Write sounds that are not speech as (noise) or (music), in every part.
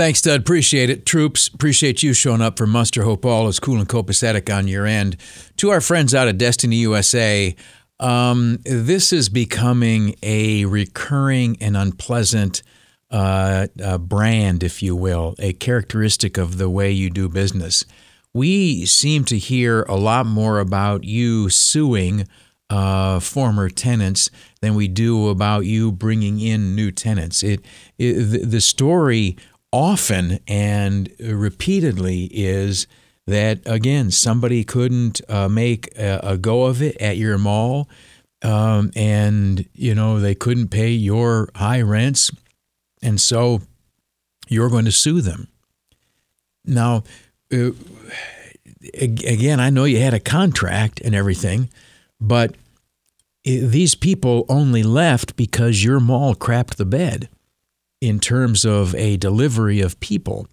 Thanks, Dud. Appreciate it. Troops, appreciate you showing up for Muster. Hope all is cool and copacetic on your end. To our friends out of Destiny USA, um, this is becoming a recurring and unpleasant uh, uh, brand, if you will, a characteristic of the way you do business. We seem to hear a lot more about you suing uh, former tenants than we do about you bringing in new tenants. It, it the story often and repeatedly is that again somebody couldn't uh, make a, a, go of it at your mall, um, and you know they couldn't pay your high rents, and so you're going to sue them. Now. Uh, again, I know you had a contract and everything, but these people only left because your mall crapped the bed in terms of a delivery of people.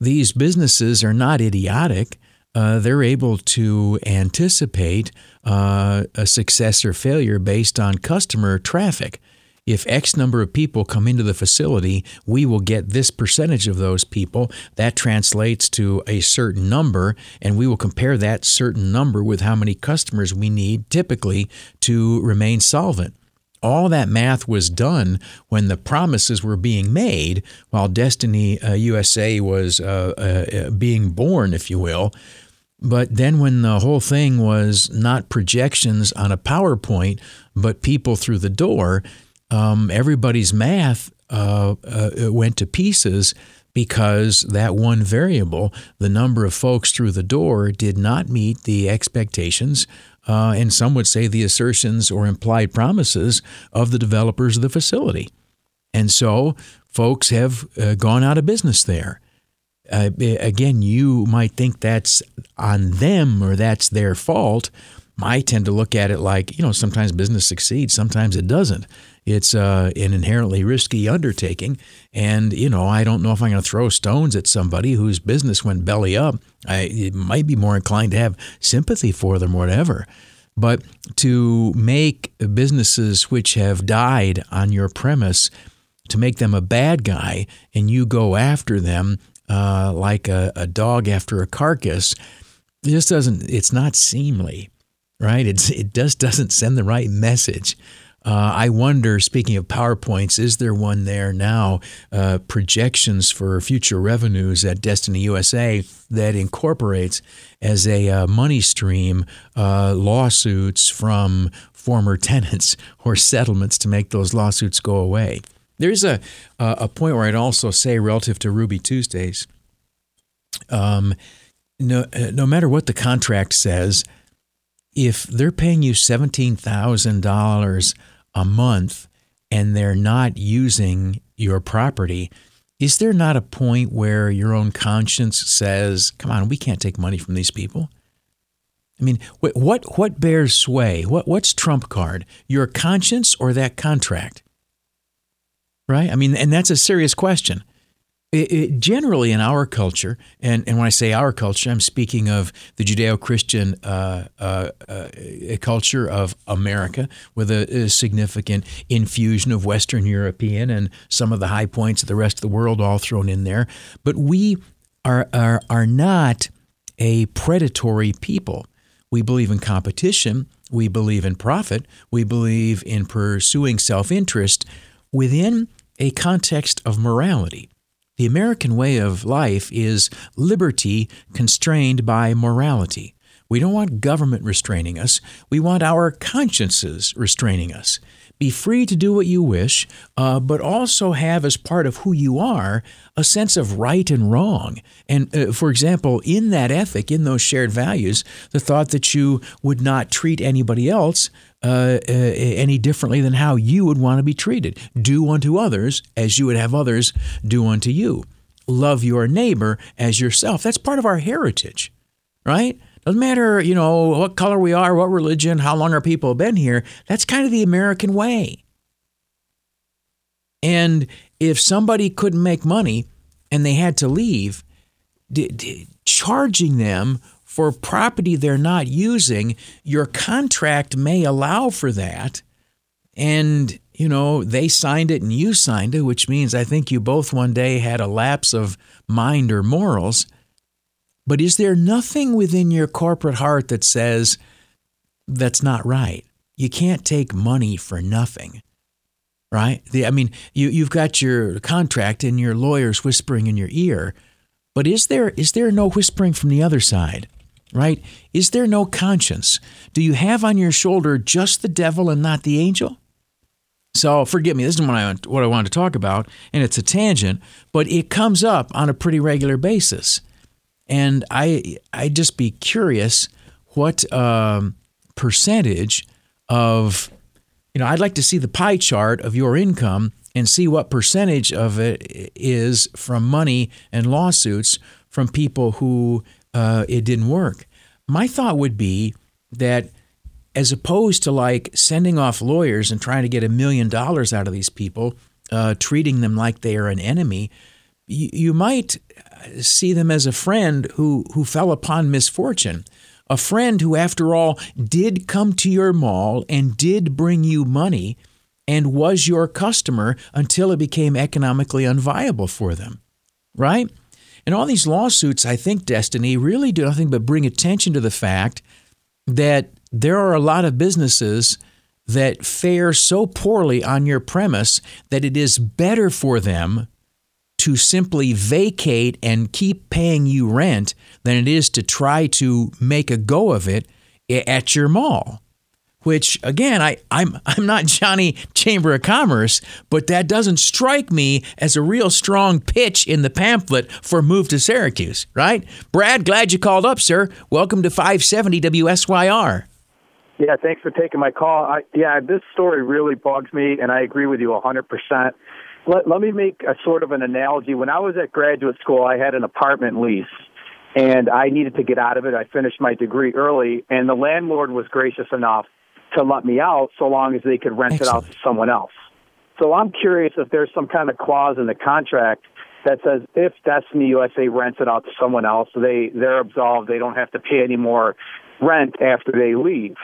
These businesses are not idiotic. Uh, they're able to anticipate uh, a success or failure based on customer traffic if X number of people come into the facility, we will get this percentage of those people. That translates to a certain number, and we will compare that certain number with how many customers we need typically to remain solvent. All that math was done when the promises were being made while Destiny uh, USA was uh, uh, uh, being born, if you will. But then, when the whole thing was not projections on a PowerPoint, but people through the door, um, everybody's math uh, uh, went to pieces because that one variable, the number of folks through the door, did not meet the expectations, uh, and some would say the assertions or implied promises of the developers of the facility. And so folks have uh, gone out of business there. Uh, again, you might think that's on them or that's their fault. I tend to look at it like, you know, sometimes business succeeds, sometimes it doesn't. It's uh, an inherently risky undertaking. And, you know, I don't know if I'm going to throw stones at somebody whose business went belly up. I might be more inclined to have sympathy for them, or whatever. But to make businesses which have died on your premise, to make them a bad guy and you go after them uh, like a, a dog after a carcass, it just doesn't, it's not seemly, right? It's, it just doesn't send the right message. Uh, I wonder, speaking of PowerPoints, is there one there now, uh, projections for future revenues at Destiny USA that incorporates as a uh, money stream uh, lawsuits from former (laughs) tenants or settlements to make those lawsuits go away? There's a, a point where I'd also say, relative to Ruby Tuesdays, um, no, uh, no matter what the contract says, if they're paying you $17,000 a month and they're not using your property, is there not a point where your own conscience says, come on, we can't take money from these people? I mean, what, what bears sway? What, what's trump card? Your conscience or that contract? Right? I mean, and that's a serious question. It, it, generally in our culture, and, and when I say our culture, I'm speaking of the Judeo Christian uh, uh, uh, culture of America with a, a, significant infusion of Western European and some of the high points of the rest of the world all thrown in there. But we are, are, are not a predatory people. We believe in competition, we believe in profit, we believe in pursuing self interest within a context of morality. The American way of life is liberty constrained by morality. We don't want government restraining us. We want our consciences restraining us. Be free to do what you wish, uh, but also have as part of who you are a sense of right and wrong. And uh, for example, in that ethic, in those shared values, the thought that you would not treat anybody else uh, uh, any differently than how you would want to be treated. Do unto others as you would have others do unto you. Love your neighbor as yourself. That's part of our heritage, right? Doesn't matter, you know, what color we are, what religion, how long our people have been here. That's kind of the American way. And if somebody couldn't make money and they had to leave, d- d- charging them for property they're not using, your contract may allow for that. And you know, they signed it and you signed it, which means I think you both one day had a lapse of mind or morals. But is there nothing within your corporate heart that says that's not right? You can't take money for nothing, right? The, I mean, you, you've got your contract and your lawyer's whispering in your ear, but is there is there no whispering from the other side? Right? Is there no conscience? Do you have on your shoulder just the devil and not the angel? So forgive me, this is what I, what I wanted to talk about, and it's a tangent, but it comes up on a pretty regular basis. And I, I'd just be curious what um, percentage of, you know, I'd like to see the pie chart of your income and see what percentage of it is from money and lawsuits from people who uh, it didn't work. My thought would be that as opposed to like sending off lawyers and trying to get a million dollars out of these people, uh, treating them like they are an enemy, you, you might see them as a friend who, who fell upon misfortune. A friend who, after all, did come to your mall and did bring you money and was your customer until it became economically unviable for them, right? And all these lawsuits, I think, Destiny, really do nothing but bring attention to the fact that there are a lot of businesses that fare so poorly on your premise that it is better for them to simply vacate and keep paying you rent than it is to try to make a go of it at your mall which again, I, I'm (laughs) I'm not Johnny Chamber of Commerce, but that doesn't strike me as a real strong pitch in the pamphlet for move to Syracuse, right? Brad, glad you called up, sir. Welcome to 570 WSYR. Yeah, thanks for taking my call. I, yeah, this story really bugs me, and I agree with you 100%. Let, let me make a sort of an analogy. When I was at graduate school, I had an apartment lease and I needed to get out of it. I finished my degree early, and the landlord was gracious enough to let me out so long as they could rent Excellent. it out to someone else. So I'm curious if there's some kind of clause in the contract that says if Destiny USA rents it out to someone else, they they're absolved. They don't have to pay any more rent after they leave.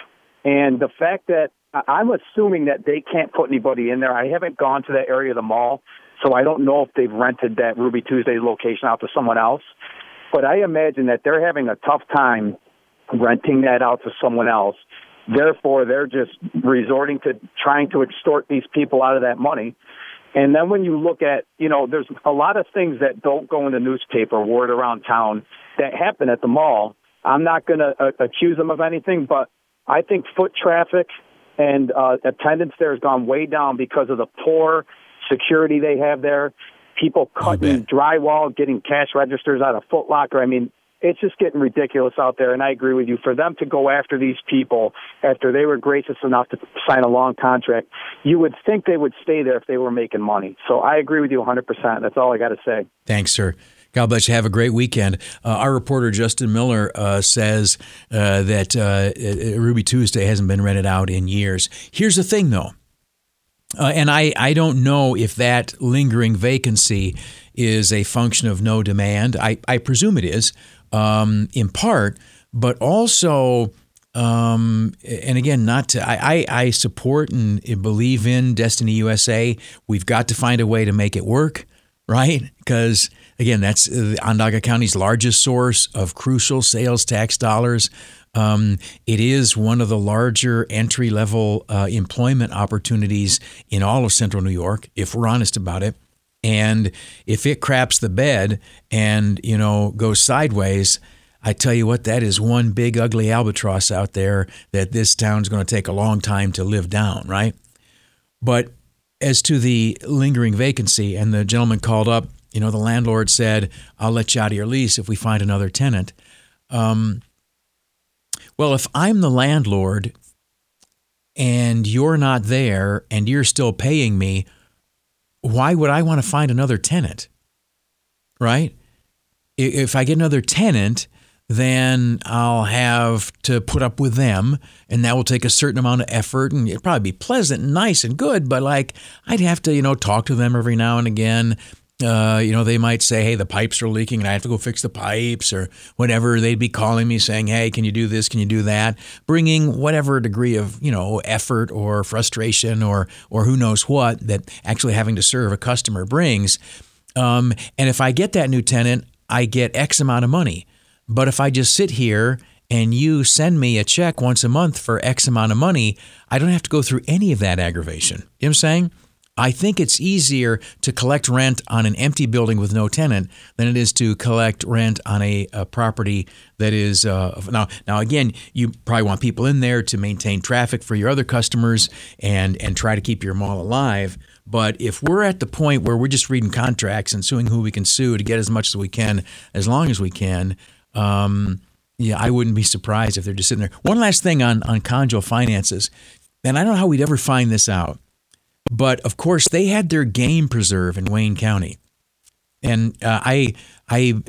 And the fact that I'm assuming that they can't put anybody in there. I haven't gone to that area of the mall, so I don't know if they've rented that Ruby Tuesday location out to someone else. But I imagine that they're having a tough time renting that out to someone else Therefore, they're just resorting to trying to extort these people out of that money. And then when you look at, you know, there's a lot of things that don't go in the newspaper, word around town, that happen at the mall. I'm not going to uh, accuse them of anything, but I think foot traffic and uh, attendance there has gone way down because of the poor security they have there. People cutting drywall, getting cash registers out of Foot Locker. I mean, it's just getting ridiculous out there. And I agree with you. For them to go after these people after they were gracious enough to sign a long contract, you would think they would stay there if they were making money. So I agree with you 100%. That's all I got to say. Thanks, sir. God bless you. Have a great weekend. Uh, our reporter Justin Miller uh, says uh, that uh, Ruby Tuesday hasn't been rented out in years. Here's the thing, though. Uh, and I, I don't know if that lingering vacancy is a function of no demand. I, I presume it is um, in part, but also, um, and again, not to, I, I, I support and believe in Destiny USA. We've got to find a way to make it work, right? Because again, that's Onondaga County's largest source of crucial sales tax dollars. Um, it is one of the larger entry level uh, employment opportunities in all of central New York, if we're honest about it. And if it craps the bed and, you know, goes sideways, I tell you what, that is one big ugly albatross out there that this town's going to take a long time to live down, right? But as to the lingering vacancy, and the gentleman called up, you know, the landlord said, I'll let you out of your lease if we find another tenant. Um, well, if I'm the landlord and you're not there and you're still paying me, why would I want to find another tenant? Right? If I get another tenant, then I'll have to put up with them, and that will take a certain amount of effort, and it'd probably be pleasant and nice and good, but like I'd have to, you know, talk to them every now and again. uh, you know, they might say, hey, the pipes are leaking and I have to go fix the pipes or whatever. They'd be calling me saying, hey, can you do this? Can you do that? Bringing whatever degree of, you know, effort or frustration or, or who knows what that actually having to serve a customer brings. Um, and if I get that new tenant, I get X amount of money. But if I just sit here and you send me a check once a month for X amount of money, I don't have to go through any of that aggravation. You know what I'm saying? I think it's easier to collect rent on an empty building with no tenant than it is to collect rent on a, a property that is uh, now. Now again, you probably want people in there to maintain traffic for your other customers and and try to keep your mall alive. But if we're at the point where we're just reading contracts and suing who we can sue to get as much as we can, as long as we can, um, yeah, I wouldn't be surprised if they're just sitting there. One last thing on on Congel finances, and I don't know how we'd ever find this out but of course, they had their game preserve in Wayne County, and uh, I I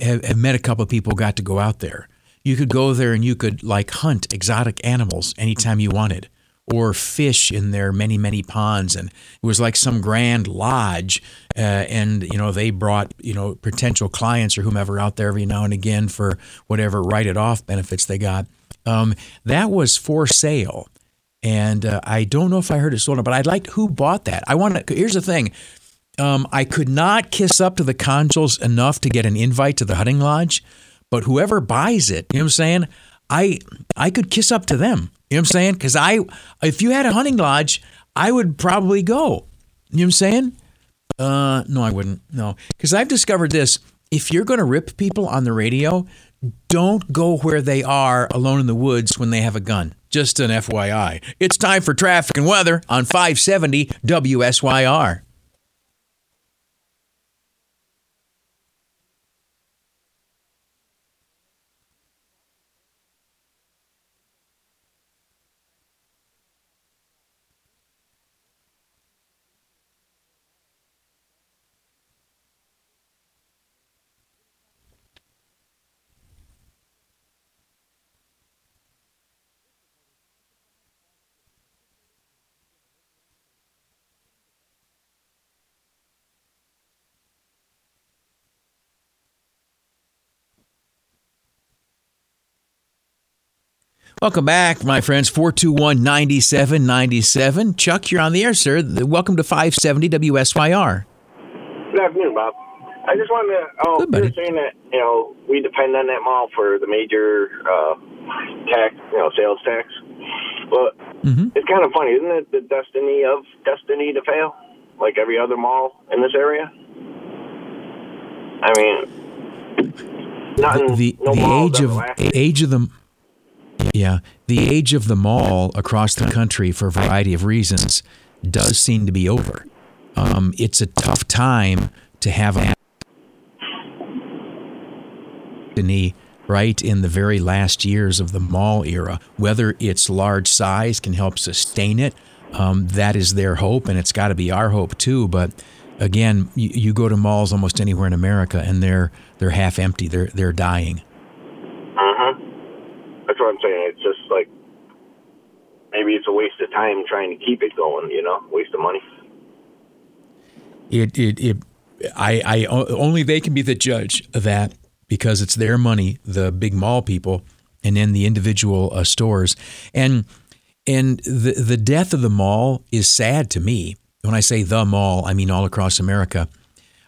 have, have met a couple of people got to go out there. You could go there and you could like hunt exotic animals anytime you wanted, or fish in their many many ponds, and it was like some grand lodge. Uh, and you know they brought you know potential clients or whomever out there every now and again for whatever write it off benefits they got. Um, that was for sale and uh, I don't know if I heard it sold, but I'd like who bought that. I want to. Here's the thing: um, I could not kiss up to the Congels enough to get an invite to the hunting lodge, but whoever buys it, you know what I'm saying? I I could kiss up to them. You know what I'm saying? Because I, if you had a hunting lodge, I would probably go. You know what I'm saying? Uh, no, I wouldn't. No, because I've discovered this. If you're going to rip people on the radio, don't go where they are alone in the woods when they have a gun. Just an FYI. It's time for traffic and weather on 570 WSYR. Welcome back, my friends. 421 9797. Chuck, you're on the air, sir. Welcome to 570 WSYR. Good afternoon, Bob. I just wanted to. Oh, Good, were saying that you know we depend on that mall for the major uh, tax, you know, sales tax. But mm-hmm. it's kind of funny, isn't it? The destiny of destiny to fail, like every other mall in this area. I mean, nothing, the, the, no the age of age of the yeah, the age of the mall across the country, for a variety of reasons, does seem to be over. Um, it's a tough time to have a right in the very last years of the mall era. Whether its large size can help sustain it, um, that is their hope, and it's got to be our hope too. But again, you, you, go to malls almost anywhere in America, and they're they're half empty. They're they're dying. That's what I'm saying. It's just like maybe it's a waste of time trying to keep it going. You know, waste of money. It it it. I I only they can be the judge of that because it's their money, the big mall people, and then the individual uh, stores, and and the the death of the mall is sad to me. When I say the mall, I mean all across America.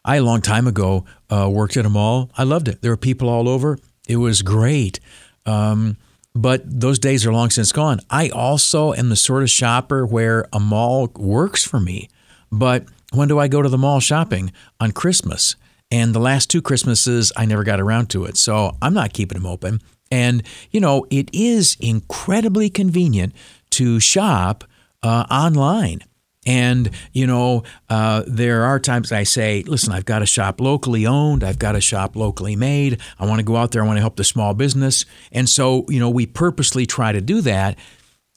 I a long time ago uh, worked at a mall. I loved it. There were people all over. It was great. Um, but those days are long since gone. I also am the sort of shopper where a mall works for me. But when do I go to the mall shopping? On Christmas. And the last two Christmases, I never got around to it. So I'm not keeping them open. And, you know, it is incredibly convenient to shop uh, online. And, you know, uh, there are times I say, listen, I've got a shop locally owned. I've got a shop locally made. I want to go out there. I want to help the small business. And so, you know, we purposely try to do that.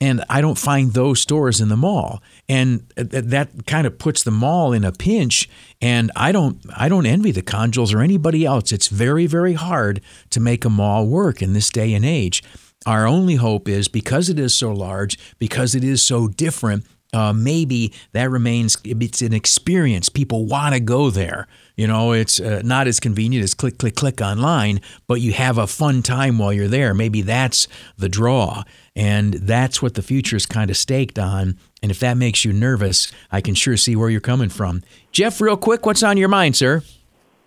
And I don't find those stores in the mall. And that kind of puts the mall in a pinch. And I don't, I don't envy the Congels or anybody else. It's very, very hard to make a mall work in this day and age. Our only hope is because it is so large, because it is so different, uh, maybe that remains it's an experience. People want to go there. You know it's uh, not as convenient as click click click online but you have a fun time while you're there. Maybe that's the draw. And that's what the future is kind of staked on. And if that makes you nervous i can sure see where you're coming from. Jeff real quick what's on your mind sir?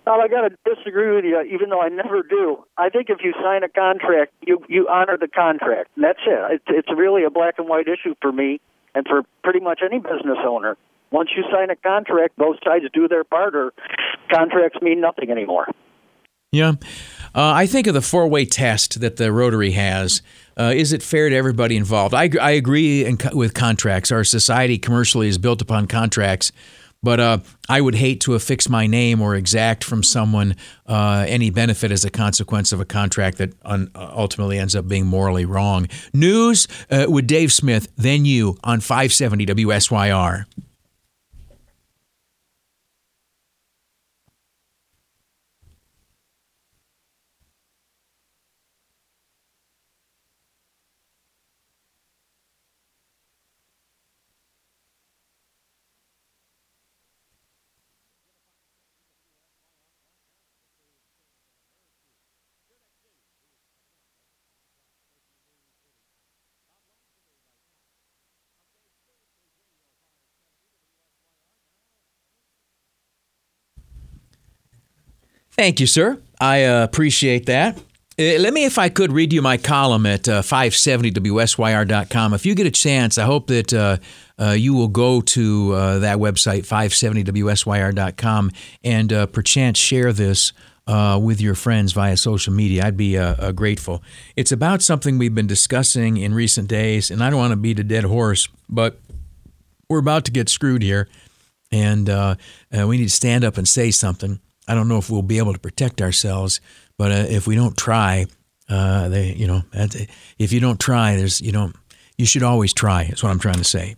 Well, I got to disagree with you, even though I never do. I think if you sign a contract, you you honor the contract. And that's it. It's, it's really a black and white issue for me and for pretty much any business owner. Once you sign a contract, both sides do their part, or contracts mean nothing anymore. Yeah. Uh, I think of the four way test that the Rotary has. Uh, is it fair to everybody involved? I, I agree in, with contracts. Our society commercially is built upon contracts. But uh, I would hate to affix my name or exact from someone uh, any benefit as a consequence of a contract that un- ultimately ends up being morally wrong. News uh, with Dave Smith, then you on 570 WSYR. Thank you, sir. I uh, appreciate that. Uh, let me, if I could, read you my column at uh, 570WSYR.com. If you get a chance, I hope that uh, uh you will go to uh, that website, 570WSYR.com, and uh, perchance share this with your friends via social media. I'd be grateful. It's about something we've been discussing in recent days, and I don't want to beat a dead horse, but we're about to get screwed here, and we need to stand up and say something. I don't know if we'll be able to protect ourselves, but uh, if we don't try, uh, they, you know, if you don't try, there's, you don't, you should always try. Is what I'm trying to say.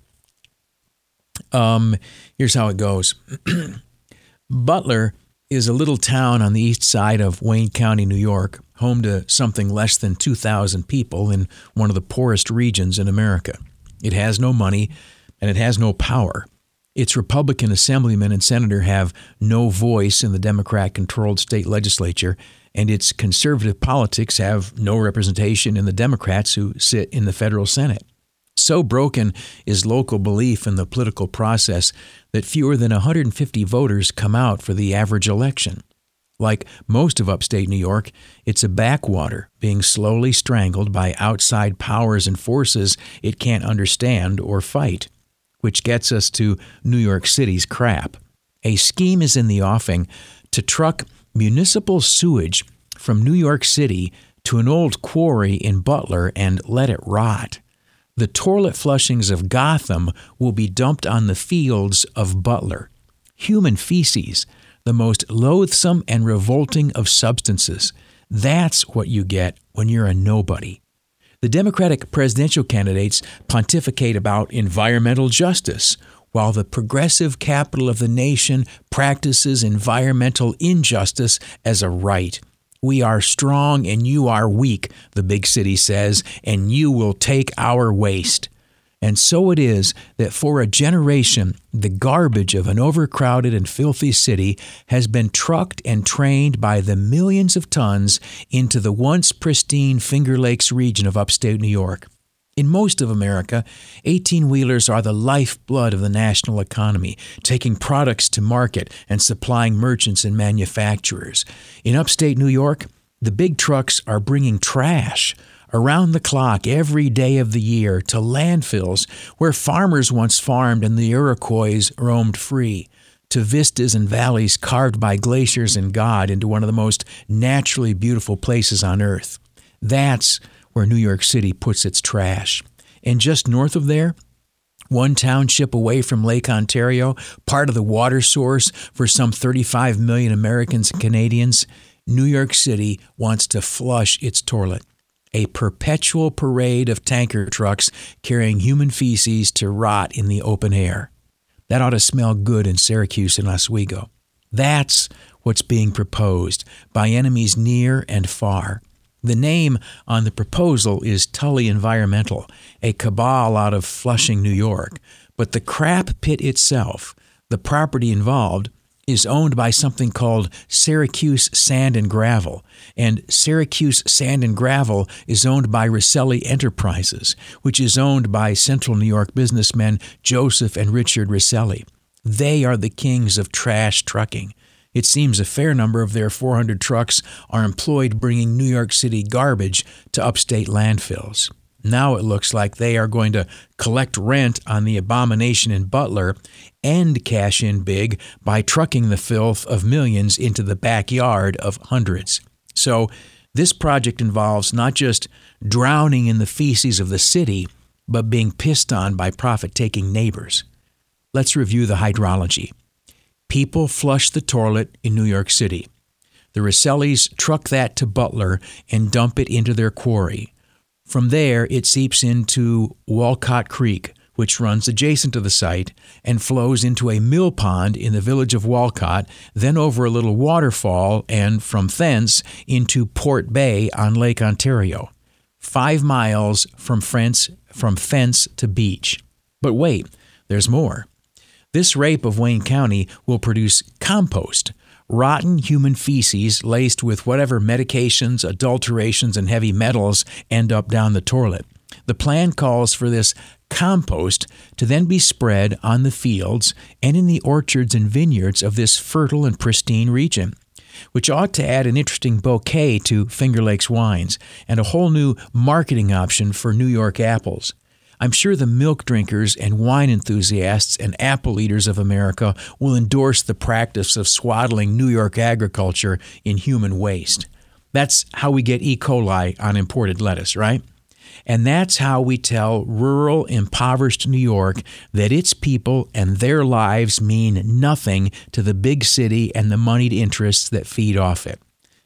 Um, here's how it goes. (clears throat) Butler is a little town on the east side of Wayne County, New York, home to something less than 2,000 people in one of the poorest regions in America. It has no money and it has no power. Its Republican assemblyman and senator have no voice in the Democrat controlled state legislature, and its conservative politics have no representation in the Democrats who sit in the federal Senate. So broken is local belief in the political process that fewer than 150 voters come out for the average election. Like most of upstate New York, it's a backwater being slowly strangled by outside powers and forces it can't understand or fight which gets us to New York City's crap. A scheme is in the offing to truck municipal sewage from New York City to an old quarry in Butler and let it rot. The toilet flushings of Gotham will be dumped on the fields of Butler. Human feces, the most loathsome and revolting of substances. That's what you get when you're a nobody. The Democratic presidential candidates pontificate about environmental justice, while the progressive capital of the nation practices environmental injustice as a right. We are strong and you are weak, the big city says, and you will take our waste. And so it is that for a generation, the garbage of an overcrowded and filthy city has been trucked and trained by the millions of tons into the once pristine Finger Lakes region of upstate New York. In most of America, 18 wheelers are the lifeblood of the national economy, taking products to market and supplying merchants and manufacturers. In upstate New York, the big trucks are bringing trash around the clock every day of the year to landfills where farmers once farmed and the Iroquois roamed free, to vistas and valleys carved by glaciers and God into one of the most naturally beautiful places on earth. That's where New York City puts its trash. And just north of there, one township away from Lake Ontario, part of the water source for some 35 million Americans and Canadians, New York City wants to flush its toilet a perpetual parade of tanker trucks carrying human feces to rot in the open air. That ought to smell good in Syracuse and Oswego. That's what's being proposed by enemies near and far. The name on the proposal is Tully Environmental, a cabal out of Flushing, New York. But the crap pit itself, the property involved, is owned by something called Syracuse Sand and Gravel. And Syracuse Sand and Gravel is owned by Rosselli Enterprises, which is owned by Central New York businessmen Joseph and Richard Rosselli. They are the kings of trash trucking. It seems a fair number of their 400 trucks are employed bringing New York City garbage to upstate landfills. Now it looks like they are going to collect rent on the abomination in Butler and cash in big by trucking the filth of millions into the backyard of hundreds. So, this project involves not just drowning in the feces of the city, but being pissed on by profit taking neighbors. Let's review the hydrology. People flush the toilet in New York City. The Rossellis truck that to Butler and dump it into their quarry. From there, it seeps into Wolcott Creek, which runs adjacent to the site and flows into a mill pond in the village of Wolcott, then over a little waterfall, and from thence into Port Bay on Lake Ontario, five miles from fence, from fence to beach. But wait, there's more. This rape of Wayne County will produce compost, rotten human feces laced with whatever medications, adulterations, and heavy metals end up down the toilet. The plan calls for this compost to then be spread on the fields and in the orchards and vineyards of this fertile and pristine region, which ought to add an interesting bouquet to Finger Lakes wines and a whole new marketing option for New York apples. I'm sure the milk drinkers and wine enthusiasts and apple eaters of America will endorse the practice of swaddling New York agriculture in human waste. That's how we get E. coli on imported lettuce, right? And that's how we tell rural, impoverished New York that its people and their lives mean nothing to the big city and the moneyed interests that feed off it.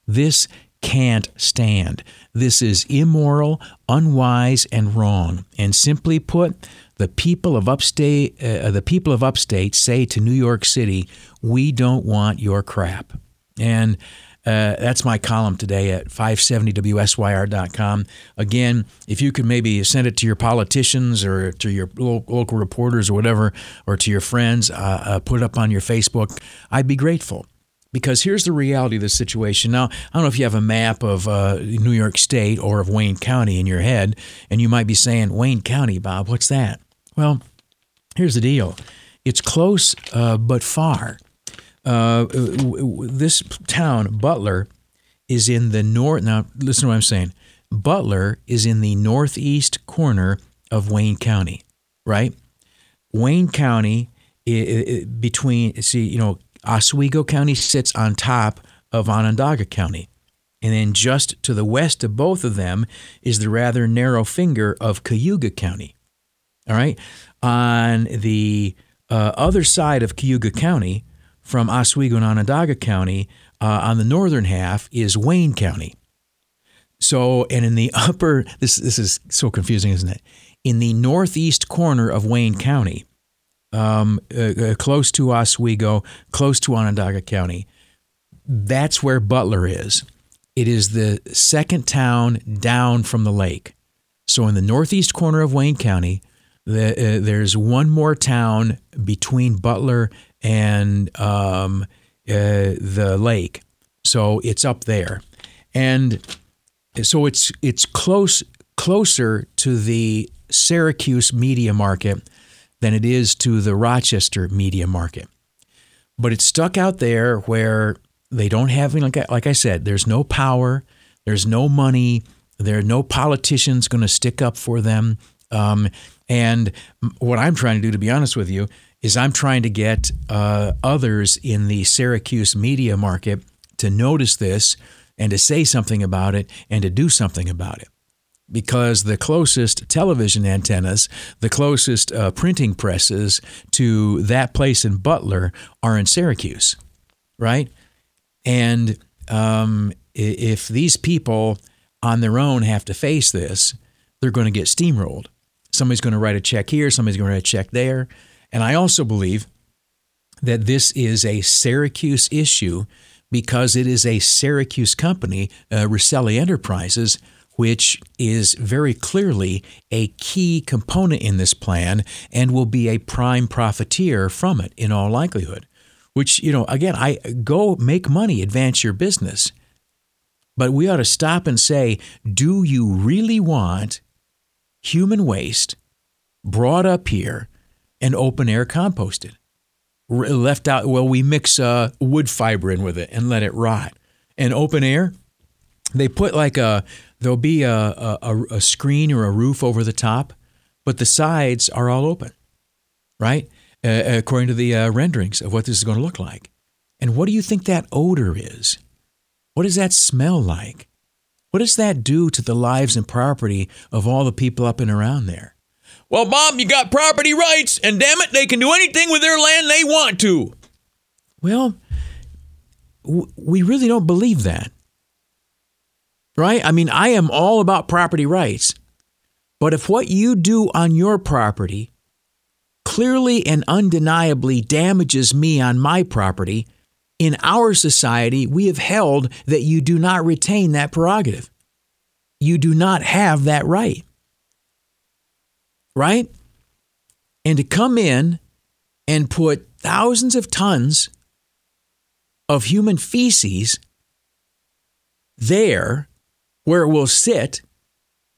This can't stand. This is immoral, unwise, and wrong. And simply put, the people of upstate, uh, the people of upstate say to New York City, "We don't want your crap." And uh, that's my column today at 570wsyr.com. Again, if you could maybe send it to your politicians or to your local reporters or whatever, or to your friends, uh, uh, put it up on your Facebook, I'd be grateful. Because here's the reality of the situation. Now, I don't know if you have a map of uh, New York State or of Wayne County in your head, and you might be saying, Wayne County, Bob, what's that? Well, here's the deal it's close uh, but far. Uh, this town, Butler, is in the north. Now, listen to what I'm saying. Butler is in the northeast corner of Wayne County, right? Wayne County, it, it, between, see, you know, Oswego County sits on top of Onondaga County. And then just to the west of both of them is the rather narrow finger of Cayuga County. All right. On the uh, other side of Cayuga County, from Oswego and Onondaga County, uh, on the northern half is Wayne County. So, and in the (laughs) upper, this, this is so confusing, isn't it? In the northeast corner of Wayne County um, uh, uh, close to Oswego, close to Onondaga County. That's where Butler is. It is the second town down from the lake. So, in the northeast corner of Wayne County, the, uh, there's one more town between Butler and um, uh, the lake. So it's up there, and so it's it's close closer to the Syracuse media market than it is to the Rochester media market. But it's stuck out there where they don't have, like I, like I said, there's no power, there's no money, there are no politicians going to stick up for them. Um, and what I'm trying to do, to be honest with you, is I'm trying to get uh, others in the Syracuse media market to notice this and to say something about it and to do something about it because the closest television antennas, the closest uh, printing presses to that place in Butler are in Syracuse, right? And um, if these people on their own have to face this, they're going to get steamrolled. Somebody's going to write a check here, somebody's going to write a check there. And I also believe that this is a Syracuse issue because it is a Syracuse company, uh, Enterprises, which is very clearly a key component in this plan and will be a prime profiteer from it in all likelihood. Which, you know, again, I go make money, advance your business. But we ought to stop and say, do you really want human waste brought up here and open air composted? Left out, well, we mix uh, wood fiber in with it and let it rot. And open air, they put like a there'll be a, a, a screen or a roof over the top, but the sides are all open, right? Uh, according to the uh, renderings of what this is going to look like. And what do you think that odor is? What does that smell like? What does that do to the lives and property of all the people up and around there? Well, Bob, you got property rights, and damn it, they can do anything with their land they want to. Well, we really don't believe that right? I mean, I am all about property rights. But if what you do on your property clearly and undeniably damages me on my property, in our society, we have held that you do not retain that prerogative. You do not have that right. Right? And to come in and put thousands of tons of human feces there where it will sit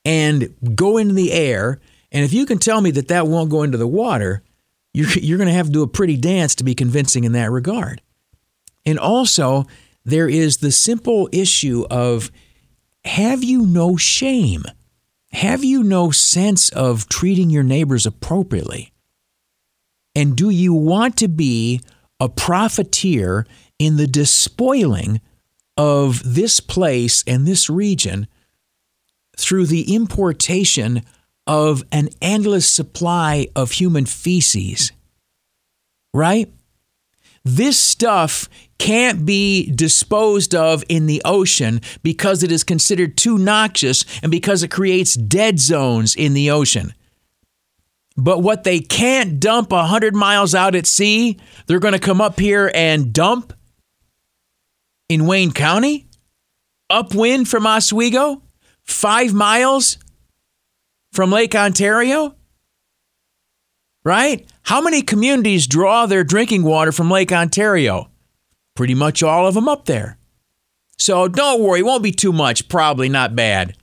and go into the air. And if you can tell me that that won't go into the water, you're, you're going to have to do a pretty dance to be convincing in that regard. And also, there is the simple issue of have you no shame? Have you no sense of treating your neighbors appropriately? And do you want to be a profiteer in the despoiling of this place and this region through the importation of an endless supply of human feces. Right? This stuff can't be disposed of in the ocean because it is considered too noxious and because it creates dead zones in the ocean. But what they can't dump 100 miles out at sea, they're going to come up here and dump in Wayne County, upwind from Oswego, five miles from Lake Ontario? Right? How many communities draw their drinking water from Lake Ontario? Pretty much all of them up there. So don't worry, it won't be too much, probably not bad.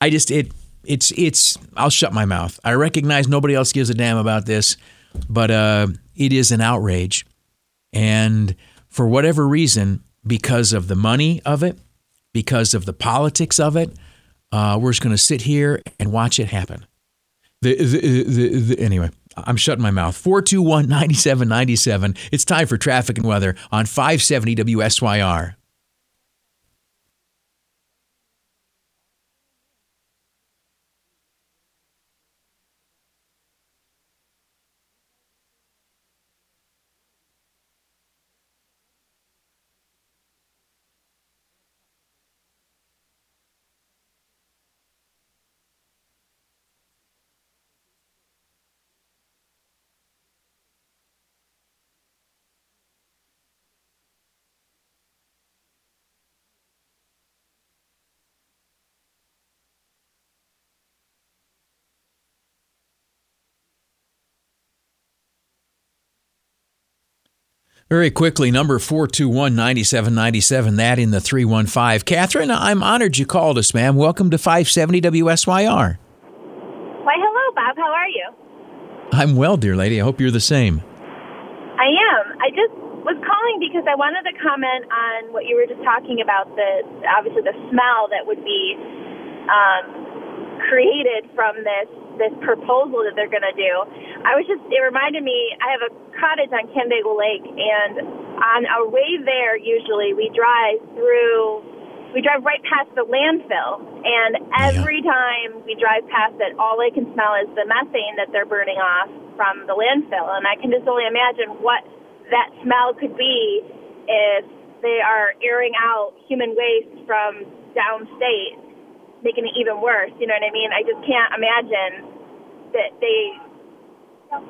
I just it it's it's I'll shut my mouth. I recognize nobody else gives a damn about this, but uh, it is an outrage. And for whatever reason, because of the money of it, because of the politics of it. Uh, we're just going to sit here and watch it happen. The, the, the, anyway, I'm shutting my mouth. 421 9797. It's time for traffic and weather on 570 WSYR. Very quickly, number 421 9797, that in the 315. Catherine, I'm honored you called us, ma'am. Welcome to 570 WSYR. Why, hello, Bob. How are you? I'm well, dear lady. I hope you're the same. I am. I just was calling because I wanted to comment on what you were just talking about the obviously the smell that would be um, created from this this proposal that they're going to do. I was just, it reminded me, I have a cottage on Canandaigua Lake, and on our way there, usually we drive through, we drive right past the landfill, and every yeah. time we drive past it, all I can smell is the methane that they're burning off from the landfill, and I can just only imagine what that smell could be if they are airing out human waste from downstate making it even worse. You know what I mean? I just can't imagine that they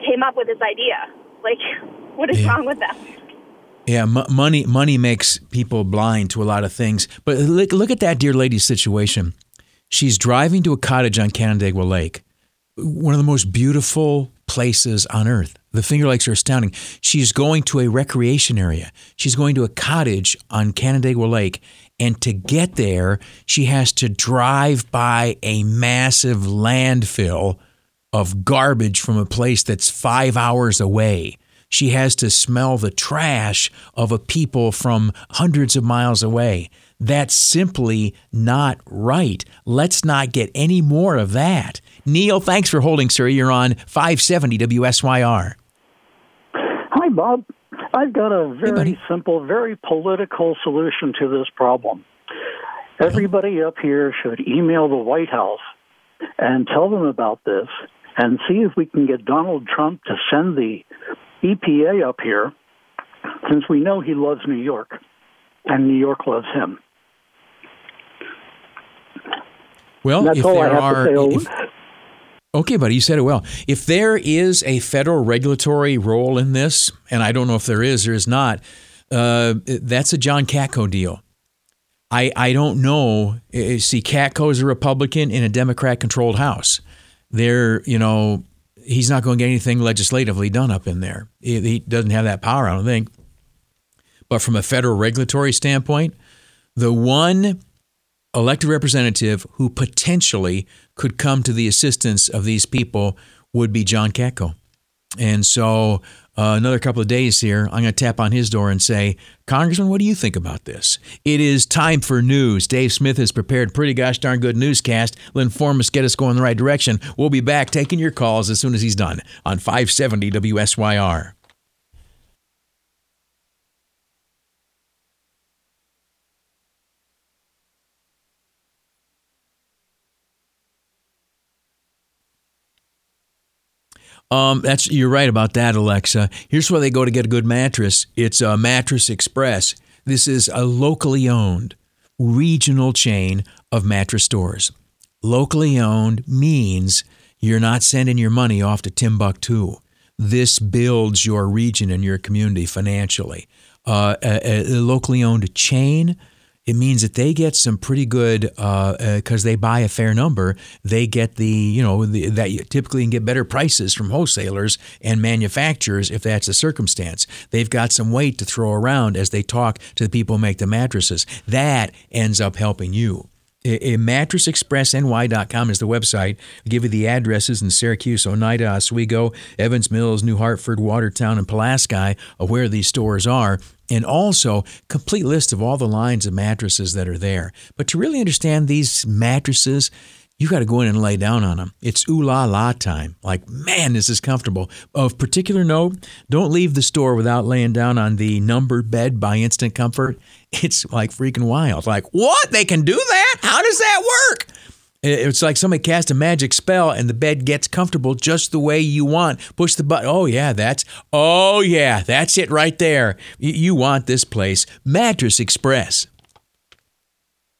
came up with this idea. Like, (laughs) what is yeah. wrong with them? Yeah, m- money money makes people blind to a lot of things. But look, look at that dear lady's situation. She's driving to a cottage on Canandaigua Lake, one of the most beautiful places on earth. The Finger Lakes are astounding. She's going to a recreation area. She's going to a cottage on Canandaigua Lake. And to get there, she has to drive by a massive landfill of garbage from a place that's five hours away. She has to smell the trash of a people from hundreds of miles away. That's simply not right. Let's not get any more of that. Neil, thanks for holding, sir. You're on 570 WSYR. Hi, Bob. I've got a very hey, simple, very political solution to this problem. Everybody up here should email the White House and tell them about this and see if we can get Donald Trump to send the EPA up here, since we know he loves New York and New York loves him. Well, that's if there are. If, okay, buddy, you said it well. If there is a federal regulatory role in this, and I don't know if there is or is not, uh, that's a John Katko deal. I, I don't know. See, Katko is a Republican in a Democrat controlled House. They're, you know, he's not going to get anything legislatively done up in there. He, he doesn't have that power, I don't think. But from a federal regulatory standpoint, the one elected representative who potentially could come to the assistance of these people would be John Katko. And so, uh, another couple of days here, I'm going to tap on his door and say, Congressman, what do you think about this? It is time for news. Dave Smith has prepared pretty gosh darn good newscast. Will inform us, get us going in the right direction. We'll be back taking your calls as soon as he's done on 570 WSYR. Um, that's you're right about that, Alexa. Here's where they go to get a good mattress. It's a Mattress Express. This is a locally owned, regional chain of mattress stores. Locally owned means you're not sending your money off to Timbuktu. This builds your region and your community financially. Uh, a, a locally owned chain it means that they get some pretty good because uh, uh, they buy a fair number. They get the you know the, that you typically can get better prices from wholesalers and manufacturers if that's the circumstance. They've got some weight to throw around as they talk to the people who make the mattresses. That ends up helping you. A MattressExpressNY.com is the website. I'll give you the addresses in Syracuse, Oneida, Oswego, Evans Mills, New Hartford, Watertown, and Pulaski of where these stores are and also complete list of all the lines of mattresses that are there. But to really understand these mattresses, you got to go in and lay down on them. It's ooh la la time. Like, man, this is comfortable. Of particular note, don't leave the store without laying down on the numbered bed by Instant Comfort. It's like freaking wild. Like, what? They can do that? How does that work? It's like somebody cast a magic spell and the bed gets comfortable just the way you want. Push the button. Oh, yeah, that's, oh, yeah, that's it right there. You want this place. Mattress Express.